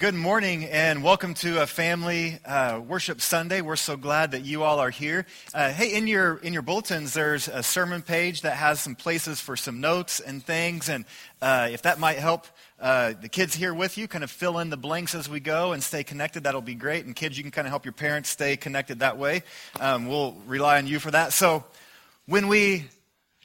Good morning and welcome to a family uh, worship Sunday. We're so glad that you all are here. Uh, hey, in your in your bulletins, there's a sermon page that has some places for some notes and things, and uh, if that might help uh, the kids here with you, kind of fill in the blanks as we go and stay connected. That'll be great. And kids, you can kind of help your parents stay connected that way. Um, we'll rely on you for that. So when we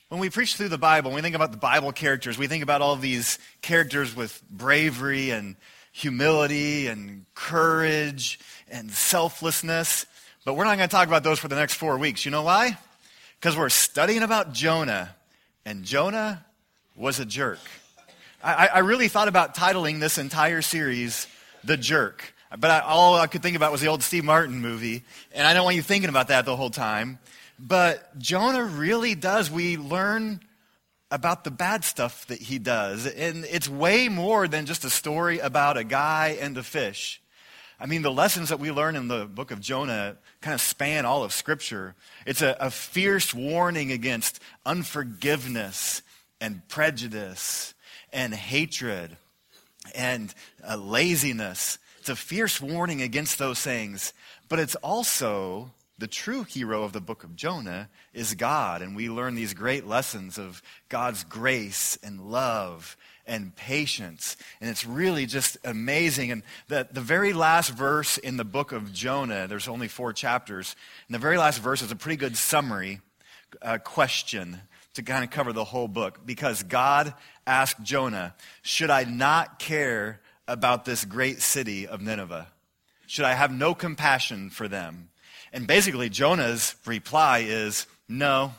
when we preach through the Bible, when we think about the Bible characters, we think about all these characters with bravery and humility and courage and selflessness. But we're not going to talk about those for the next four weeks. You know why? Because we're studying about Jonah, and Jonah was a jerk. I, I really thought about titling this entire series, The Jerk. But I, all I could think about was the old Steve Martin movie, and I don't want you thinking about that the whole time. But Jonah really does. We learn about the bad stuff that he does. And it's way more than just a story about a guy and a fish. I mean, the lessons that we learn in the book of Jonah kind of span all of Scripture. It's a, a fierce warning against unforgiveness and prejudice and hatred and uh, laziness. It's a fierce warning against those things. But it's also the true hero of the book of Jonah is God, and we learn these great lessons of God's grace and love and patience. And it's really just amazing. And the, the very last verse in the book of Jonah, there's only four chapters, and the very last verse is a pretty good summary uh, question to kind of cover the whole book because God asked Jonah, Should I not care about this great city of Nineveh? Should I have no compassion for them? And basically, Jonah's reply is no,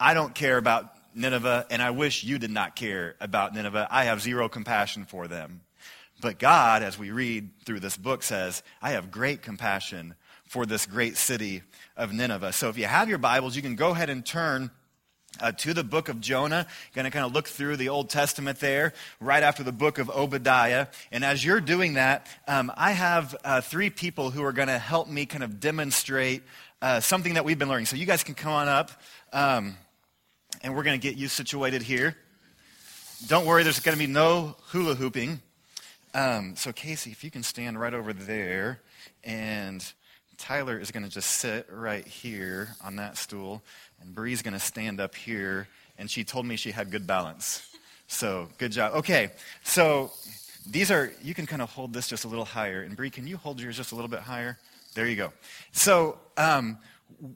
I don't care about Nineveh, and I wish you did not care about Nineveh. I have zero compassion for them. But God, as we read through this book, says, I have great compassion for this great city of Nineveh. So if you have your Bibles, you can go ahead and turn uh, to the book of Jonah. Going to kind of look through the Old Testament there, right after the book of Obadiah. And as you're doing that, um, I have uh, three people who are going to help me kind of demonstrate uh, something that we've been learning. So you guys can come on up, um, and we're going to get you situated here. Don't worry, there's going to be no hula hooping. Um, so, Casey, if you can stand right over there, and Tyler is going to just sit right here on that stool. And Bree's going to stand up here, and she told me she had good balance. So, good job. Okay, so these are, you can kind of hold this just a little higher. And Bree, can you hold yours just a little bit higher? There you go. So, um,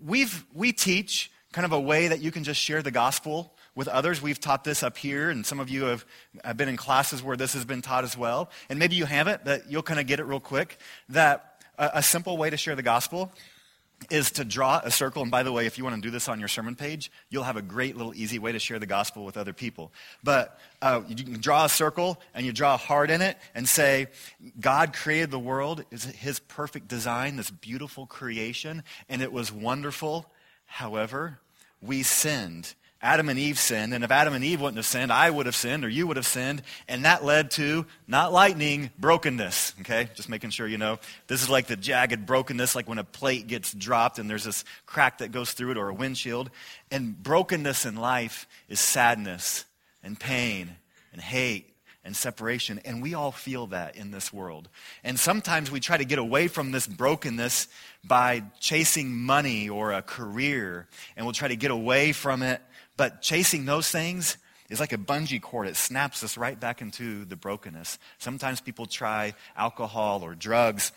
we've, we teach kind of a way that you can just share the gospel with others. We've taught this up here, and some of you have, have been in classes where this has been taught as well. And maybe you haven't, that you'll kind of get it real quick. That a, a simple way to share the gospel is to draw a circle. And by the way, if you want to do this on your sermon page, you'll have a great little easy way to share the gospel with other people. But uh, you can draw a circle and you draw a heart in it and say, God created the world, is his perfect design, this beautiful creation, and it was wonderful. However, we sinned Adam and Eve sinned, and if Adam and Eve wouldn't have sinned, I would have sinned, or you would have sinned, and that led to, not lightning, brokenness. Okay? Just making sure you know. This is like the jagged brokenness, like when a plate gets dropped and there's this crack that goes through it, or a windshield. And brokenness in life is sadness, and pain, and hate, and separation. And we all feel that in this world. And sometimes we try to get away from this brokenness by chasing money or a career, and we'll try to get away from it but chasing those things is like a bungee cord. It snaps us right back into the brokenness. Sometimes people try alcohol or drugs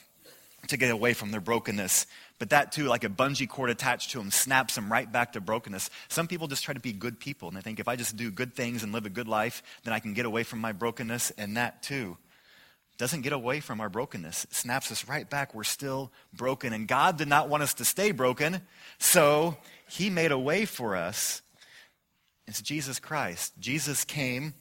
to get away from their brokenness. But that too, like a bungee cord attached to them, snaps them right back to brokenness. Some people just try to be good people, and they think if I just do good things and live a good life, then I can get away from my brokenness. And that too doesn't get away from our brokenness. It snaps us right back. We're still broken. And God did not want us to stay broken, so He made a way for us it's Jesus Christ. Jesus came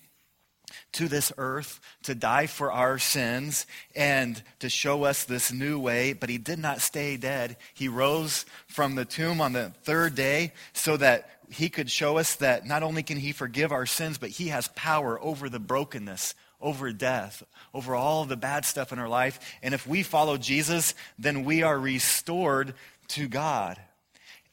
to this earth to die for our sins and to show us this new way, but he did not stay dead. He rose from the tomb on the third day so that he could show us that not only can he forgive our sins, but he has power over the brokenness, over death, over all the bad stuff in our life. And if we follow Jesus, then we are restored to God.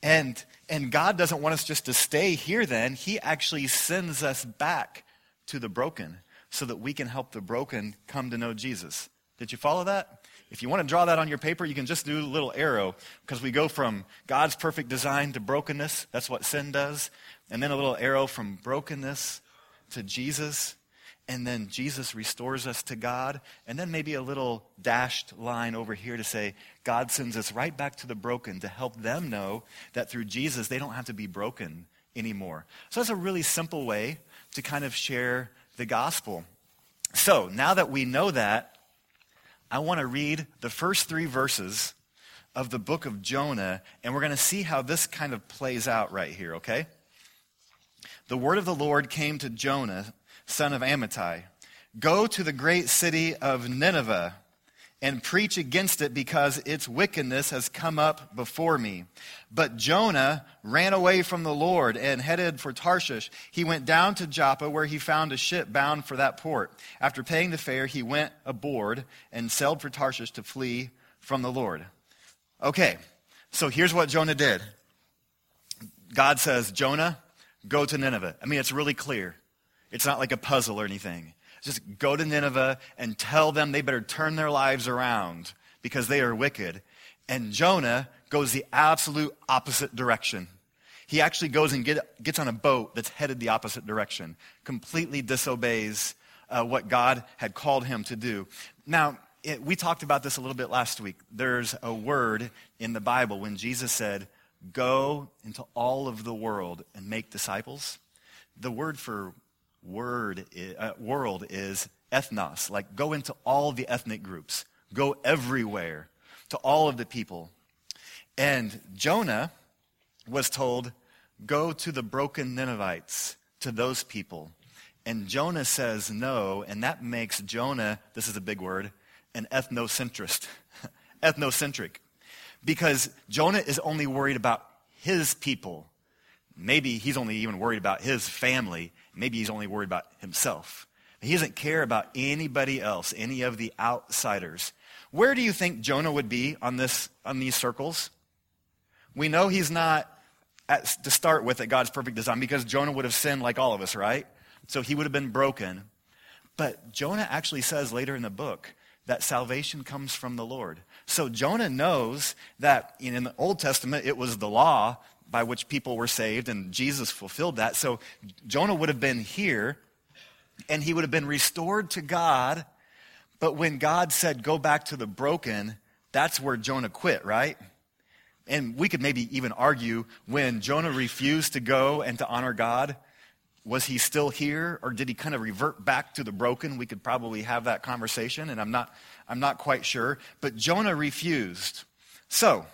And, and God doesn't want us just to stay here then. He actually sends us back to the broken so that we can help the broken come to know Jesus. Did you follow that? If you want to draw that on your paper, you can just do a little arrow because we go from God's perfect design to brokenness. That's what sin does. And then a little arrow from brokenness to Jesus. And then Jesus restores us to God. And then maybe a little dashed line over here to say, God sends us right back to the broken to help them know that through Jesus, they don't have to be broken anymore. So that's a really simple way to kind of share the gospel. So now that we know that, I want to read the first three verses of the book of Jonah, and we're going to see how this kind of plays out right here, okay? The word of the Lord came to Jonah, son of Amittai Go to the great city of Nineveh and preach against it because its wickedness has come up before me. But Jonah ran away from the Lord and headed for Tarshish. He went down to Joppa where he found a ship bound for that port. After paying the fare, he went aboard and sailed for Tarshish to flee from the Lord. Okay, so here's what Jonah did. God says, Jonah, go to Nineveh. I mean, it's really clear. It's not like a puzzle or anything. Just go to Nineveh and tell them they better turn their lives around because they are wicked. And Jonah goes the absolute opposite direction. He actually goes and get, gets on a boat that's headed the opposite direction, completely disobeys uh, what God had called him to do. Now, it, we talked about this a little bit last week. There's a word in the Bible when Jesus said, Go into all of the world and make disciples. The word for word, uh, world is ethnos, like go into all the ethnic groups, go everywhere to all of the people. And Jonah was told, go to the broken Ninevites, to those people. And Jonah says no, and that makes Jonah, this is a big word, an ethnocentrist, ethnocentric. Because Jonah is only worried about his people. Maybe he's only even worried about his family. Maybe he's only worried about himself. He doesn't care about anybody else, any of the outsiders. Where do you think Jonah would be on, this, on these circles? We know he's not, at, to start with, at God's perfect design because Jonah would have sinned like all of us, right? So he would have been broken. But Jonah actually says later in the book that salvation comes from the Lord. So Jonah knows that in the Old Testament it was the law by which people were saved, and Jesus fulfilled that. So Jonah would have been here, and he would have been restored to God. But when God said, go back to the broken, that's where Jonah quit, right? And we could maybe even argue when Jonah refused to go and to honor God, was he still here or did he kind of revert back to the broken? We could probably have that conversation, and I'm not, I'm not quite sure. But Jonah refused. So,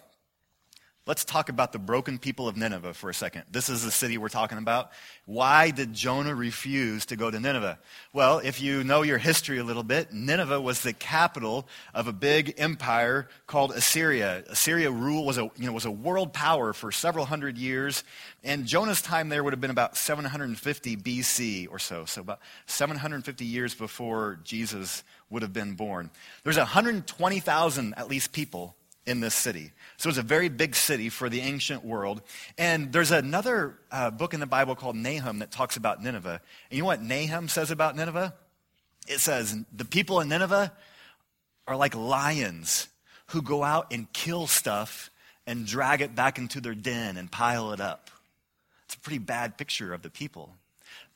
Let's talk about the broken people of Nineveh for a second. This is the city we're talking about. Why did Jonah refuse to go to Nineveh? Well, if you know your history a little bit, Nineveh was the capital of a big empire called Assyria. Assyria rule was a, you know, was a world power for several hundred years, and Jonah's time there would have been about 750 BC or so, so about 750 years before Jesus would have been born. There's 120,000 at least people in this city. So it's a very big city for the ancient world. And there's another uh, book in the Bible called Nahum that talks about Nineveh. And you know what Nahum says about Nineveh? It says, the people in Nineveh are like lions who go out and kill stuff and drag it back into their den and pile it up. It's a pretty bad picture of the people.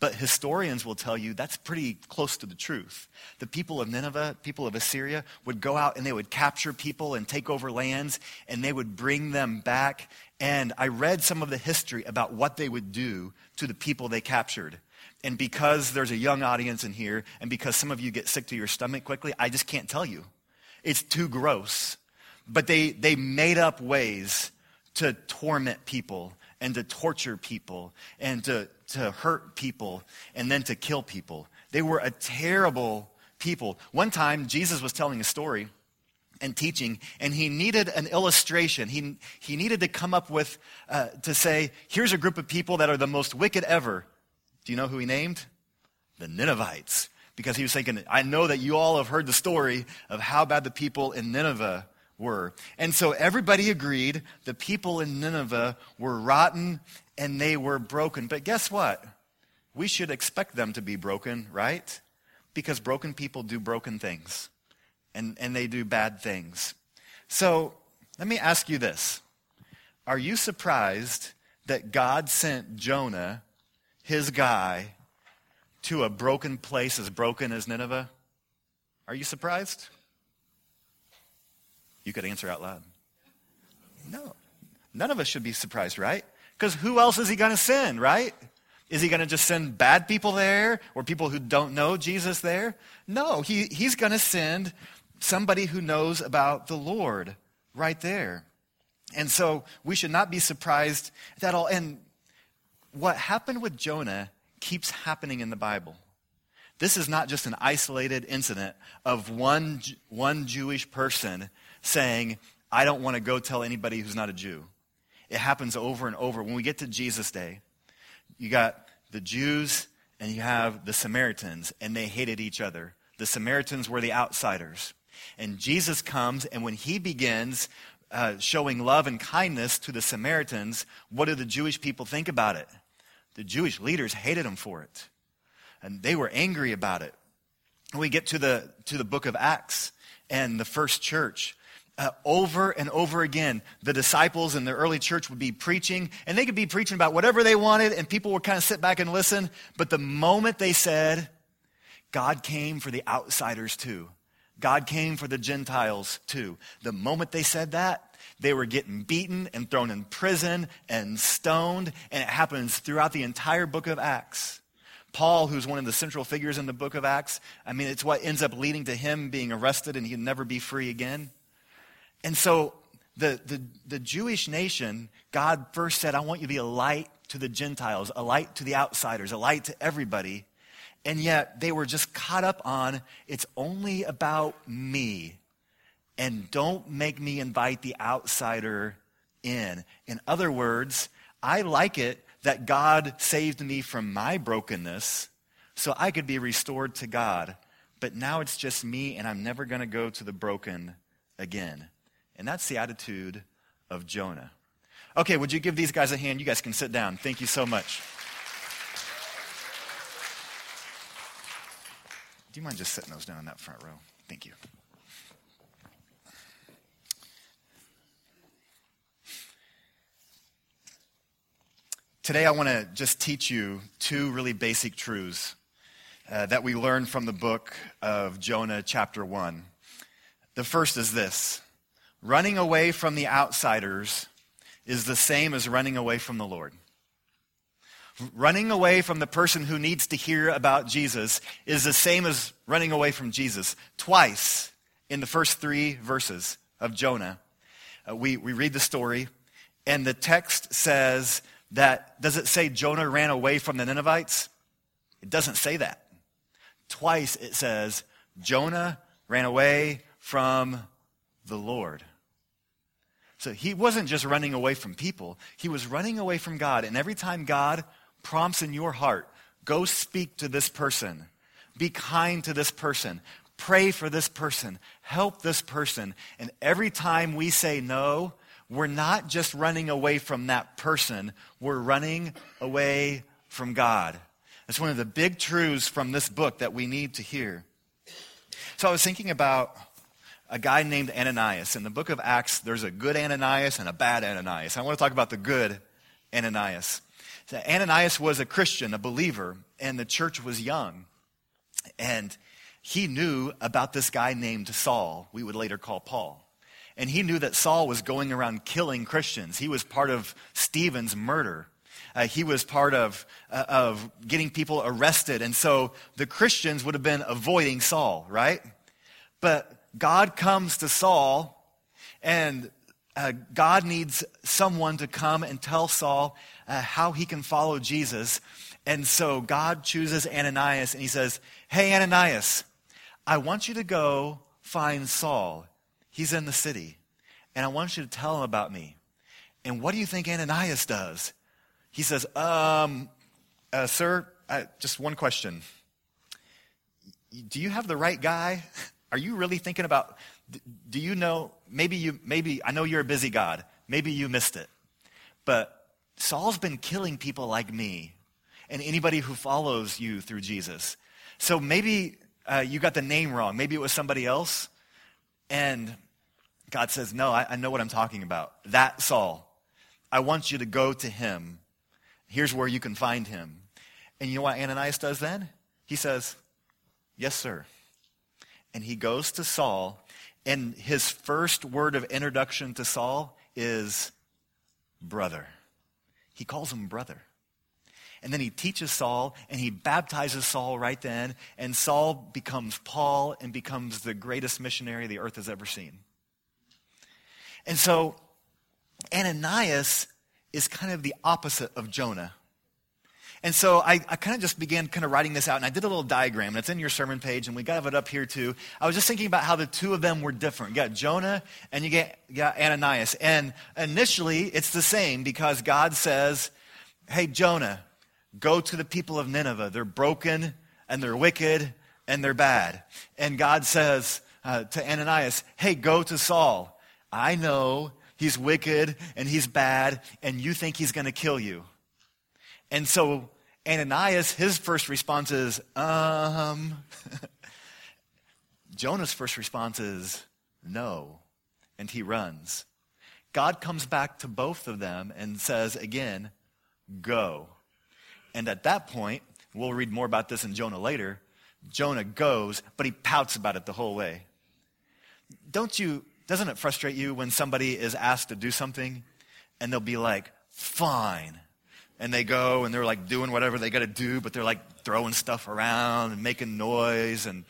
But historians will tell you that's pretty close to the truth. The people of Nineveh, people of Assyria, would go out and they would capture people and take over lands and they would bring them back. And I read some of the history about what they would do to the people they captured. And because there's a young audience in here and because some of you get sick to your stomach quickly, I just can't tell you. It's too gross. But they, they made up ways to torment people and to torture people and to, to hurt people and then to kill people. They were a terrible people. One time, Jesus was telling a story and teaching, and he needed an illustration. He, he needed to come up with, uh, to say, here's a group of people that are the most wicked ever. Do you know who he named? The Ninevites. Because he was thinking, I know that you all have heard the story of how bad the people in Nineveh were. And so everybody agreed the people in Nineveh were rotten and they were broken. But guess what? We should expect them to be broken, right? Because broken people do broken things. and, and they do bad things. So let me ask you this Are you surprised that God sent Jonah, his guy, to a broken place as broken as Nineveh? Are you surprised? You could answer out loud. No. None of us should be surprised, right? Because who else is he going to send, right? Is he going to just send bad people there or people who don't know Jesus there? No, he, he's going to send somebody who knows about the Lord right there. And so we should not be surprised at all. And what happened with Jonah keeps happening in the Bible. This is not just an isolated incident of one, one Jewish person saying, I don't want to go tell anybody who's not a Jew. It happens over and over. When we get to Jesus' day, you got the Jews and you have the Samaritans, and they hated each other. The Samaritans were the outsiders. And Jesus comes, and when he begins uh, showing love and kindness to the Samaritans, what do the Jewish people think about it? The Jewish leaders hated him for it. And they were angry about it. we get to the, to the book of Acts and the first church, uh, over and over again, the disciples in the early church would be preaching, and they could be preaching about whatever they wanted, and people would kind of sit back and listen. But the moment they said, God came for the outsiders too, God came for the Gentiles too, the moment they said that, they were getting beaten and thrown in prison and stoned, and it happens throughout the entire book of Acts. Paul, who's one of the central figures in the book of Acts, I mean, it's what ends up leading to him being arrested and he'd never be free again. And so the, the, the Jewish nation, God first said, I want you to be a light to the Gentiles, a light to the outsiders, a light to everybody. And yet they were just caught up on, it's only about me. And don't make me invite the outsider in. In other words, I like it that God saved me from my brokenness so I could be restored to God. But now it's just me, and I'm never going to go to the broken again. And that's the attitude of Jonah. Okay, would you give these guys a hand? You guys can sit down. Thank you so much. Do you mind just sitting those down in that front row? Thank you. Today, I want to just teach you two really basic truths uh, that we learn from the book of Jonah, chapter 1. The first is this Running away from the outsiders is the same as running away from the Lord. Running away from the person who needs to hear about Jesus is the same as running away from Jesus. Twice in the first three verses of Jonah, uh, we, we read the story, and the text says that, does it say Jonah ran away from the Ninevites? It doesn't say that. Twice it says Jonah ran away from the Lord. So he wasn't just running away from people, he was running away from God. And every time God prompts in your heart, go speak to this person, be kind to this person, pray for this person, help this person. And every time we say no, we're not just running away from that person, we're running away from God. That's one of the big truths from this book that we need to hear. So I was thinking about a guy named Ananias. In the book of Acts, there's a good Ananias and a bad Ananias. I want to talk about the good Ananias. So Ananias was a Christian, a believer, and the church was young. And he knew about this guy named Saul, we would later call Paul. And he knew that Saul was going around killing Christians. He was part of Stephen's murder. Uh, he was part of, uh, of getting people arrested. And so the Christians would have been avoiding Saul, right? But God comes to Saul, and uh, God needs someone to come and tell Saul uh, how he can follow Jesus. And so God chooses Ananias, and he says, Hey, Ananias, I want you to go find Saul. He's in the city, and I want you to tell him about me. And what do you think Ananias does? He says, um, uh, Sir, just one question. Do you have the right guy? Are you really thinking about, do you know, maybe you, maybe, I know you're a busy God. Maybe you missed it. But Saul's been killing people like me and anybody who follows you through Jesus. So maybe uh, you got the name wrong. Maybe it was somebody else. And God says, No, I, I know what I'm talking about. That Saul. I want you to go to him. Here's where you can find him. And you know what Ananias does then? He says, Yes, sir. And he goes to Saul, and his first word of introduction to Saul is brother. He calls him brother. And then he teaches Saul and he baptizes Saul right then. And Saul becomes Paul and becomes the greatest missionary the earth has ever seen. And so Ananias is kind of the opposite of Jonah. And so I, I kind of just began kind of writing this out, and I did a little diagram, and it's in your sermon page, and we got it up here too. I was just thinking about how the two of them were different. You got Jonah and you get, you got Ananias. And initially, it's the same because God says, Hey, Jonah, go to the people of Nineveh. They're broken, and they're wicked, and they're bad. And God says uh, to Ananias, Hey, go to Saul. I know he's wicked and he's bad, and you think he's going to kill you. And so Ananias, his first response is, um. Jonah's first response is, no. And he runs. God comes back to both of them and says again, go. And at that point, we'll read more about this in Jonah later. Jonah goes, but he pouts about it the whole way. Don't you, doesn't it frustrate you when somebody is asked to do something and they'll be like, fine and they go and they're like doing whatever they got to do, but they're like throwing stuff around and making noise and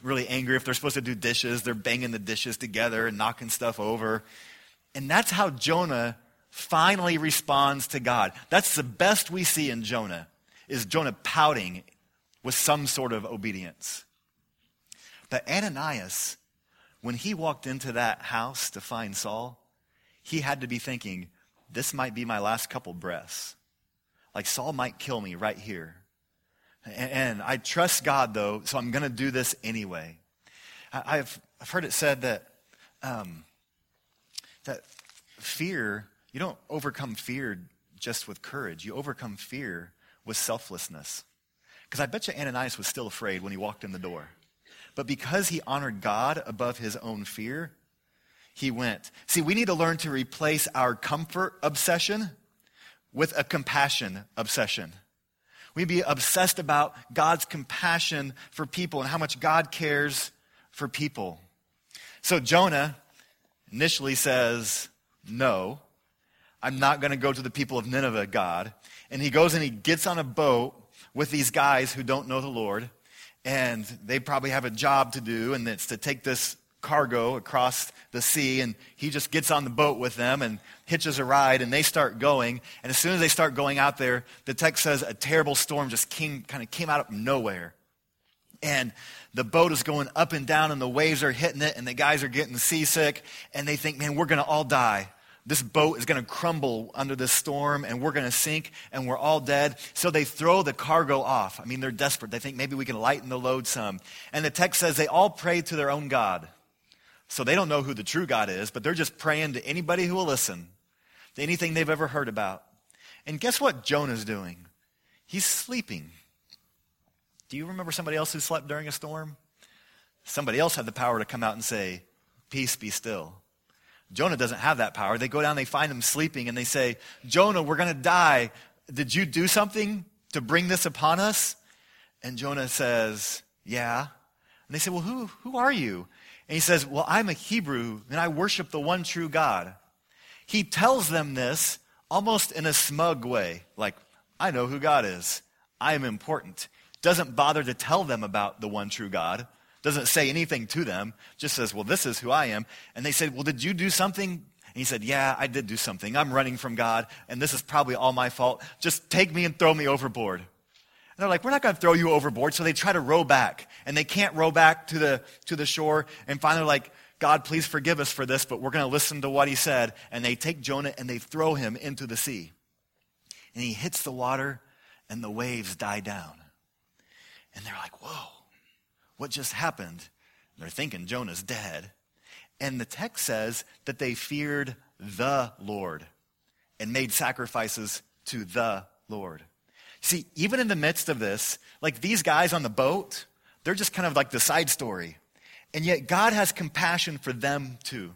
really angry. If they're supposed to do dishes, they're banging the dishes together and knocking stuff over. And that's how Jonah finally responds to God. That's the best we see in Jonah, is Jonah pouting with some sort of obedience. But Ananias, when he walked into that house to find Saul, he had to be thinking, this might be my last couple breaths. Like Saul might kill me right here. And I trust God, though, so I'm going to do this anyway. I've, I've heard it said that, um, that fear, you don't overcome fear just with courage. You overcome fear with selflessness. Because I bet you Ananias was still afraid when he walked in the door. But because he honored God above his own fear, he went. See, we need to learn to replace our comfort obsession with a compassion obsession. We'd be obsessed about God's compassion for people and how much God cares for people. So Jonah initially says, No, I'm not going to go to the people of Nineveh, God. And he goes and he gets on a boat with these guys who don't know the Lord. And they probably have a job to do, and it's to take this cargo across the sea, and he just gets on the boat with them and hitches a ride, and they start going. And as soon as they start going out there, the text says a terrible storm just came, kind of came out of nowhere. And the boat is going up and down, and the waves are hitting it, and the guys are getting seasick, and they think, man, we're going to all die. This boat is going to crumble under this storm, and we're going to sink, and we're all dead. So they throw the cargo off. I mean, they're desperate. They think maybe we can lighten the load some. And the text says they all pray to their own God. So they don't know who the true God is, but they're just praying to anybody who will listen, to anything they've ever heard about. And guess what Jonah's doing? He's sleeping. Do you remember somebody else who slept during a storm? Somebody else had the power to come out and say, Peace be still. Jonah doesn't have that power. They go down, they find him sleeping, and they say, Jonah, we're going to die. Did you do something to bring this upon us? And Jonah says, Yeah. And they say, Well, who, who are you? And he says, Well, I'm a Hebrew and I worship the one true God. He tells them this almost in a smug way, like, I know who God is. I am important. Doesn't bother to tell them about the one true God. Doesn't say anything to them. Just says, Well, this is who I am. And they said, Well, did you do something? And he said, Yeah, I did do something. I'm running from God, and this is probably all my fault. Just take me and throw me overboard. And they're like, we're not going to throw you overboard. So they try to row back. And they can't row back to the, to the shore. And finally, like, God, please forgive us for this, but we're going to listen to what he said. And they take Jonah and they throw him into the sea. And he hits the water and the waves die down. And they're like, whoa, what just happened? And they're thinking Jonah's dead. And the text says that they feared the Lord and made sacrifices to the Lord. See, even in the midst of this, like these guys on the boat, they're just kind of like the side story. And yet, God has compassion for them too.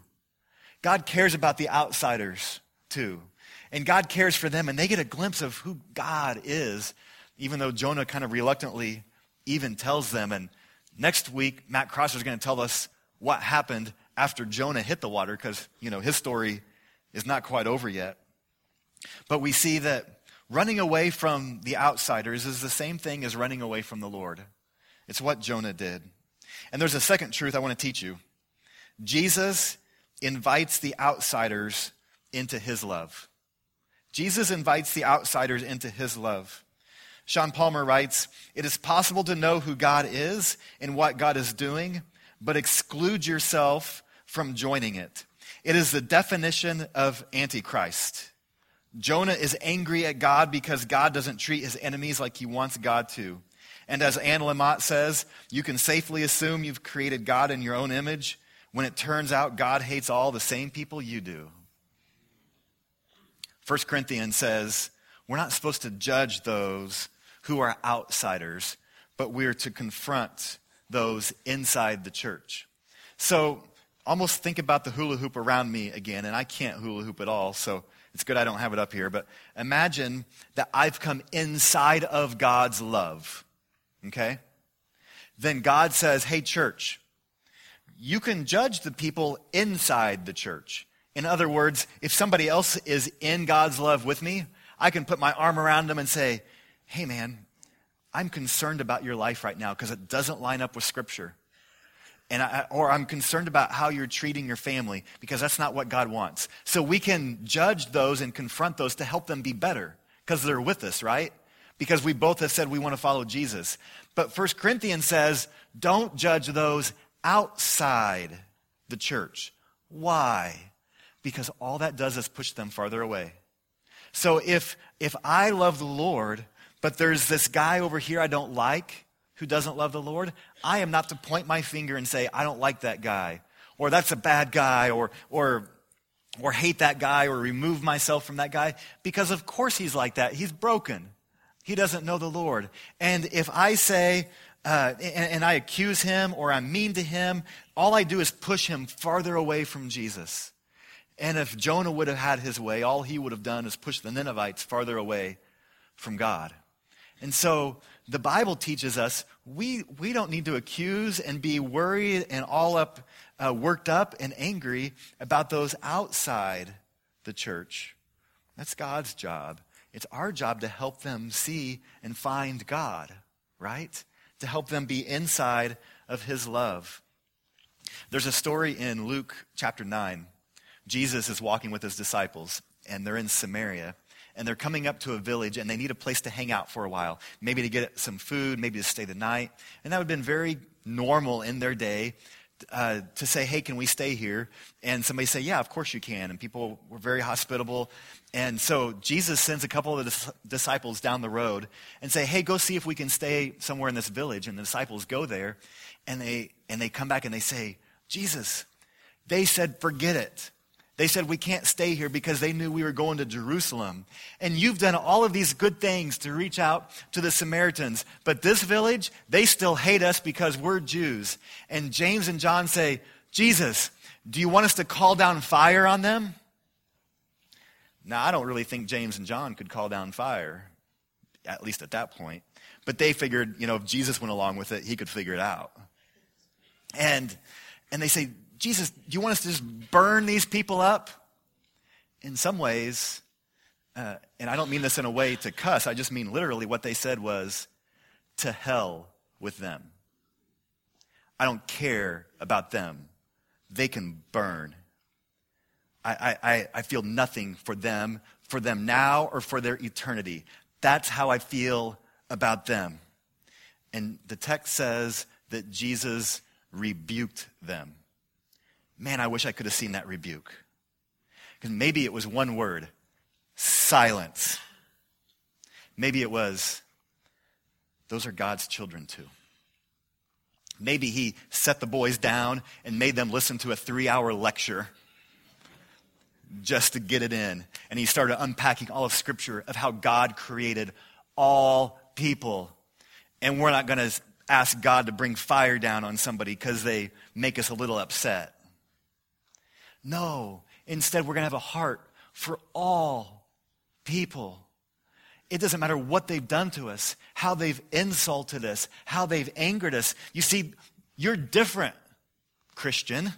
God cares about the outsiders too. And God cares for them, and they get a glimpse of who God is, even though Jonah kind of reluctantly even tells them. And next week, Matt Crosser is going to tell us what happened after Jonah hit the water, because, you know, his story is not quite over yet. But we see that running away from the outsiders is the same thing as running away from the Lord. It's what Jonah did. And there's a second truth I want to teach you Jesus invites the outsiders into his love. Jesus invites the outsiders into his love. Sean Palmer writes It is possible to know who God is and what God is doing, but exclude yourself from joining it. It is the definition of Antichrist. Jonah is angry at God because God doesn't treat his enemies like he wants God to. And as Anne Lamott says, you can safely assume you've created God in your own image when it turns out God hates all the same people you do. 1 Corinthians says, we're not supposed to judge those who are outsiders, but we're to confront those inside the church. So almost think about the hula hoop around me again, and I can't hula hoop at all, so it's good I don't have it up here. But imagine that I've come inside of God's love, okay? Then God says, hey, church, you can judge the people inside the church. In other words, if somebody else is in God's love with me, I can put my arm around them and say, hey, man, I'm concerned about your life right now because it doesn't line up with Scripture. And I, or I'm concerned about how you're treating your family because that's not what God wants. So we can judge those and confront those to help them be better because they're with us, right? Because we both have said we want to follow Jesus. But First Corinthians says, don't judge those outside the church. Why? Because all that does is push them farther away. So if, if I love the Lord, but there's this guy over here I don't like, who doesn't love the Lord, I am not to point my finger and say, I don't like that guy, or that's a bad guy, or, or, or hate that guy, or remove myself from that guy, because of course he's like that. He's broken. He doesn't know the Lord. And if I say, uh, and, and I accuse him or I'm mean to him, all I do is push him farther away from Jesus. And if Jonah would have had his way, all he would have done is push the Ninevites farther away from God. And so the Bible teaches us we, we don't need to accuse and be worried and all up, uh, worked up and angry about those outside the church. That's God's job. It's our job to help them see and find God, right? To help them be inside of His love. There's a story in Luke chapter 9. Jesus is walking with his disciples, and they're in Samaria and they're coming up to a village and they need a place to hang out for a while, maybe to get some food, maybe to stay the night. And that would have been very normal in their day uh, to say, hey, can we stay here? And somebody say, yeah, of course you can. And people were very hospitable. And so Jesus sends a couple of the disciples down the road and say, hey, go see if we can stay somewhere in this village. And the disciples go there and they, and they come back and they say, Jesus, they said, forget it. They said, We can't stay here because they knew we were going to Jerusalem. And you've done all of these good things to reach out to the Samaritans. But this village, they still hate us because we're Jews. And James and John say, Jesus, do you want us to call down fire on them? Now, I don't really think James and John could call down fire, at least at that point. But they figured, you know, if Jesus went along with it, he could figure it out. And, and they say, Jesus, do you want us to just burn these people up? In some ways, uh, and I don't mean this in a way to cuss, I just mean literally what they said was, to hell with them. I don't care about them. They can burn. I, I, I feel nothing for them, for them now or for their eternity. That's how I feel about them. And the text says that Jesus rebuked them. Man, I wish I could have seen that rebuke. Because maybe it was one word silence. Maybe it was, those are God's children too. Maybe he set the boys down and made them listen to a three hour lecture just to get it in. And he started unpacking all of Scripture of how God created all people. And we're not going to ask God to bring fire down on somebody because they make us a little upset. No, instead, we're going to have a heart for all people. It doesn't matter what they've done to us, how they've insulted us, how they've angered us. You see, you're different, Christian,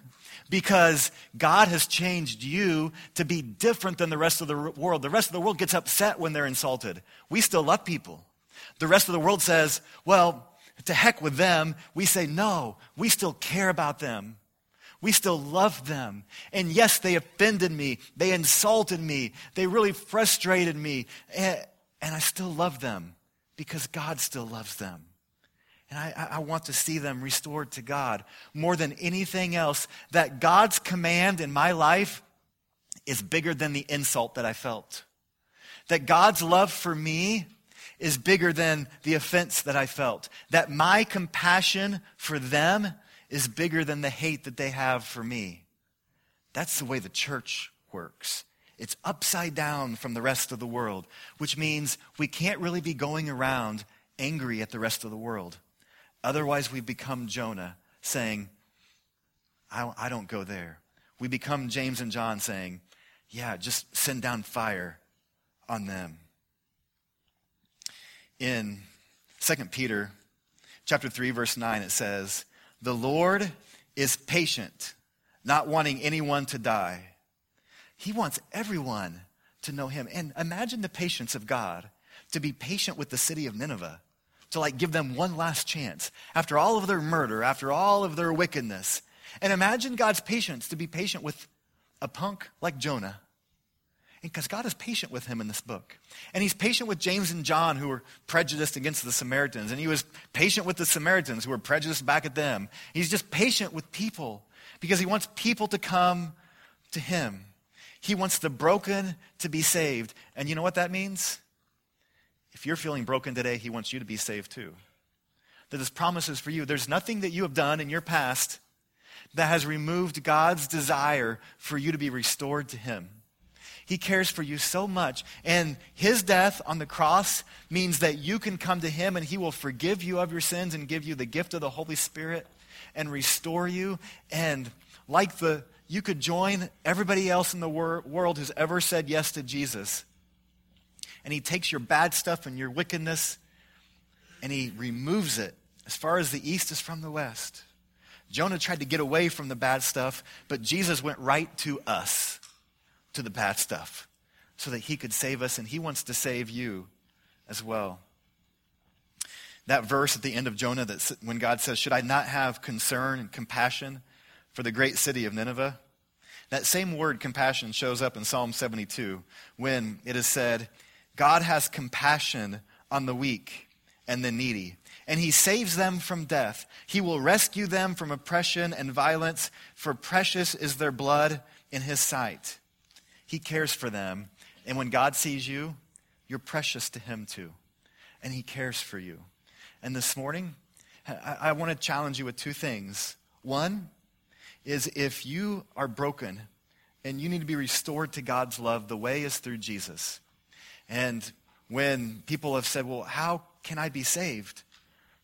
because God has changed you to be different than the rest of the world. The rest of the world gets upset when they're insulted. We still love people. The rest of the world says, well, to heck with them. We say, no, we still care about them. We still love them. And yes, they offended me. They insulted me. They really frustrated me. And, and I still love them because God still loves them. And I, I, want to see them restored to God more than anything else. That God's command in my life is bigger than the insult that I felt. That God's love for me is bigger than the offense that I felt. That my compassion for them is bigger than the hate that they have for me. That's the way the church works. It's upside down from the rest of the world, which means we can't really be going around angry at the rest of the world. Otherwise, we become Jonah saying, I, don't go there. We become James and John saying, Yeah, just send down fire on them in 2 Peter chapter 3 verse 9 it says, "The Lord is patient, not wanting anyone to die. He wants everyone to know him." And imagine the patience of God to be patient with the city of Nineveh, to like give them one last chance after all of their murder, after all of their wickedness. And imagine God's patience to be patient with a punk like Jonah because God is patient with him in this book. And he's patient with James and John, who were prejudiced against the Samaritans. And he was patient with the Samaritans, who were prejudiced back at them. He's just patient with people because he wants people to come to him. He wants the broken to be saved. And you know what that means? If you're feeling broken today, he wants you to be saved too. That his promises for you. There's nothing that you have done in your past that has removed God's desire for you to be restored to him. He cares for you so much. And his death on the cross means that you can come to him and he will forgive you of your sins and give you the gift of the Holy Spirit and restore you. And like the, you could join everybody else in the wor- world who's ever said yes to Jesus. And he takes your bad stuff and your wickedness and he removes it as far as the east is from the west. Jonah tried to get away from the bad stuff, but Jesus went right to us to the bad stuff so that he could save us, and he wants to save you as well. That verse at the end of Jonah, that when God says, Should I not have concern and compassion for the great city of Nineveh? That same word, compassion, shows up in Psalm 72 when it is said, God has compassion on the weak and the needy, and he saves them from death. He will rescue them from oppression and violence, for precious is their blood in his sight. He cares for them. And when God sees you, you're precious to Him too. And He cares for you. And this morning, I, I want to challenge you with two things. One is if you are broken and you need to be restored to God's love, the way is through Jesus. And when people have said, Well, how can I be saved?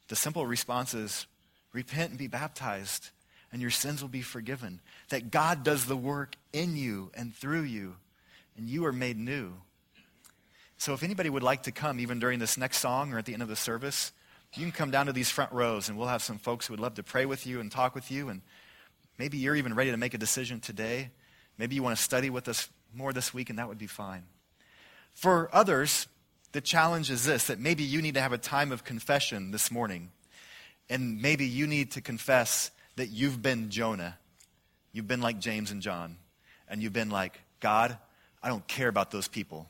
The simple response is repent and be baptized and your sins will be forgiven. That God does the work in you and through you, and you are made new. So if anybody would like to come, even during this next song or at the end of the service, you can come down to these front rows, and we'll have some folks who would love to pray with you and talk with you. And maybe you're even ready to make a decision today. Maybe you want to study with us more this week, and that would be fine. For others, the challenge is this that maybe you need to have a time of confession this morning. And maybe you need to confess that you've been Jonah. You've been like James and John. And you've been like, God, I don't care about those people.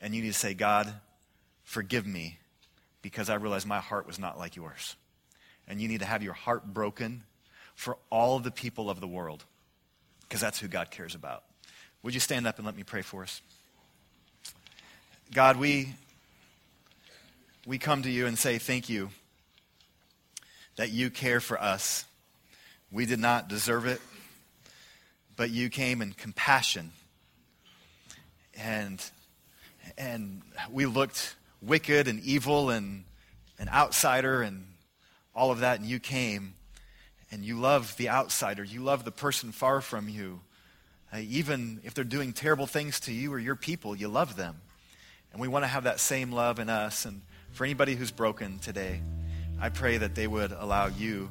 And you need to say, God, forgive me because I realize my heart was not like yours. And you need to have your heart broken for all the people of the world because that's who God cares about. Would you stand up and let me pray for us? God, we, we come to you and say thank you that you care for us we did not deserve it, but you came in compassion. And, and we looked wicked and evil and an outsider and all of that and you came and you love the outsider. You love the person far from you. Uh, even if they're doing terrible things to you or your people, you love them. And we want to have that same love in us. And for anybody who's broken today, I pray that they would allow you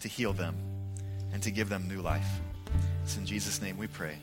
to heal them and to give them new life. It's in Jesus' name we pray.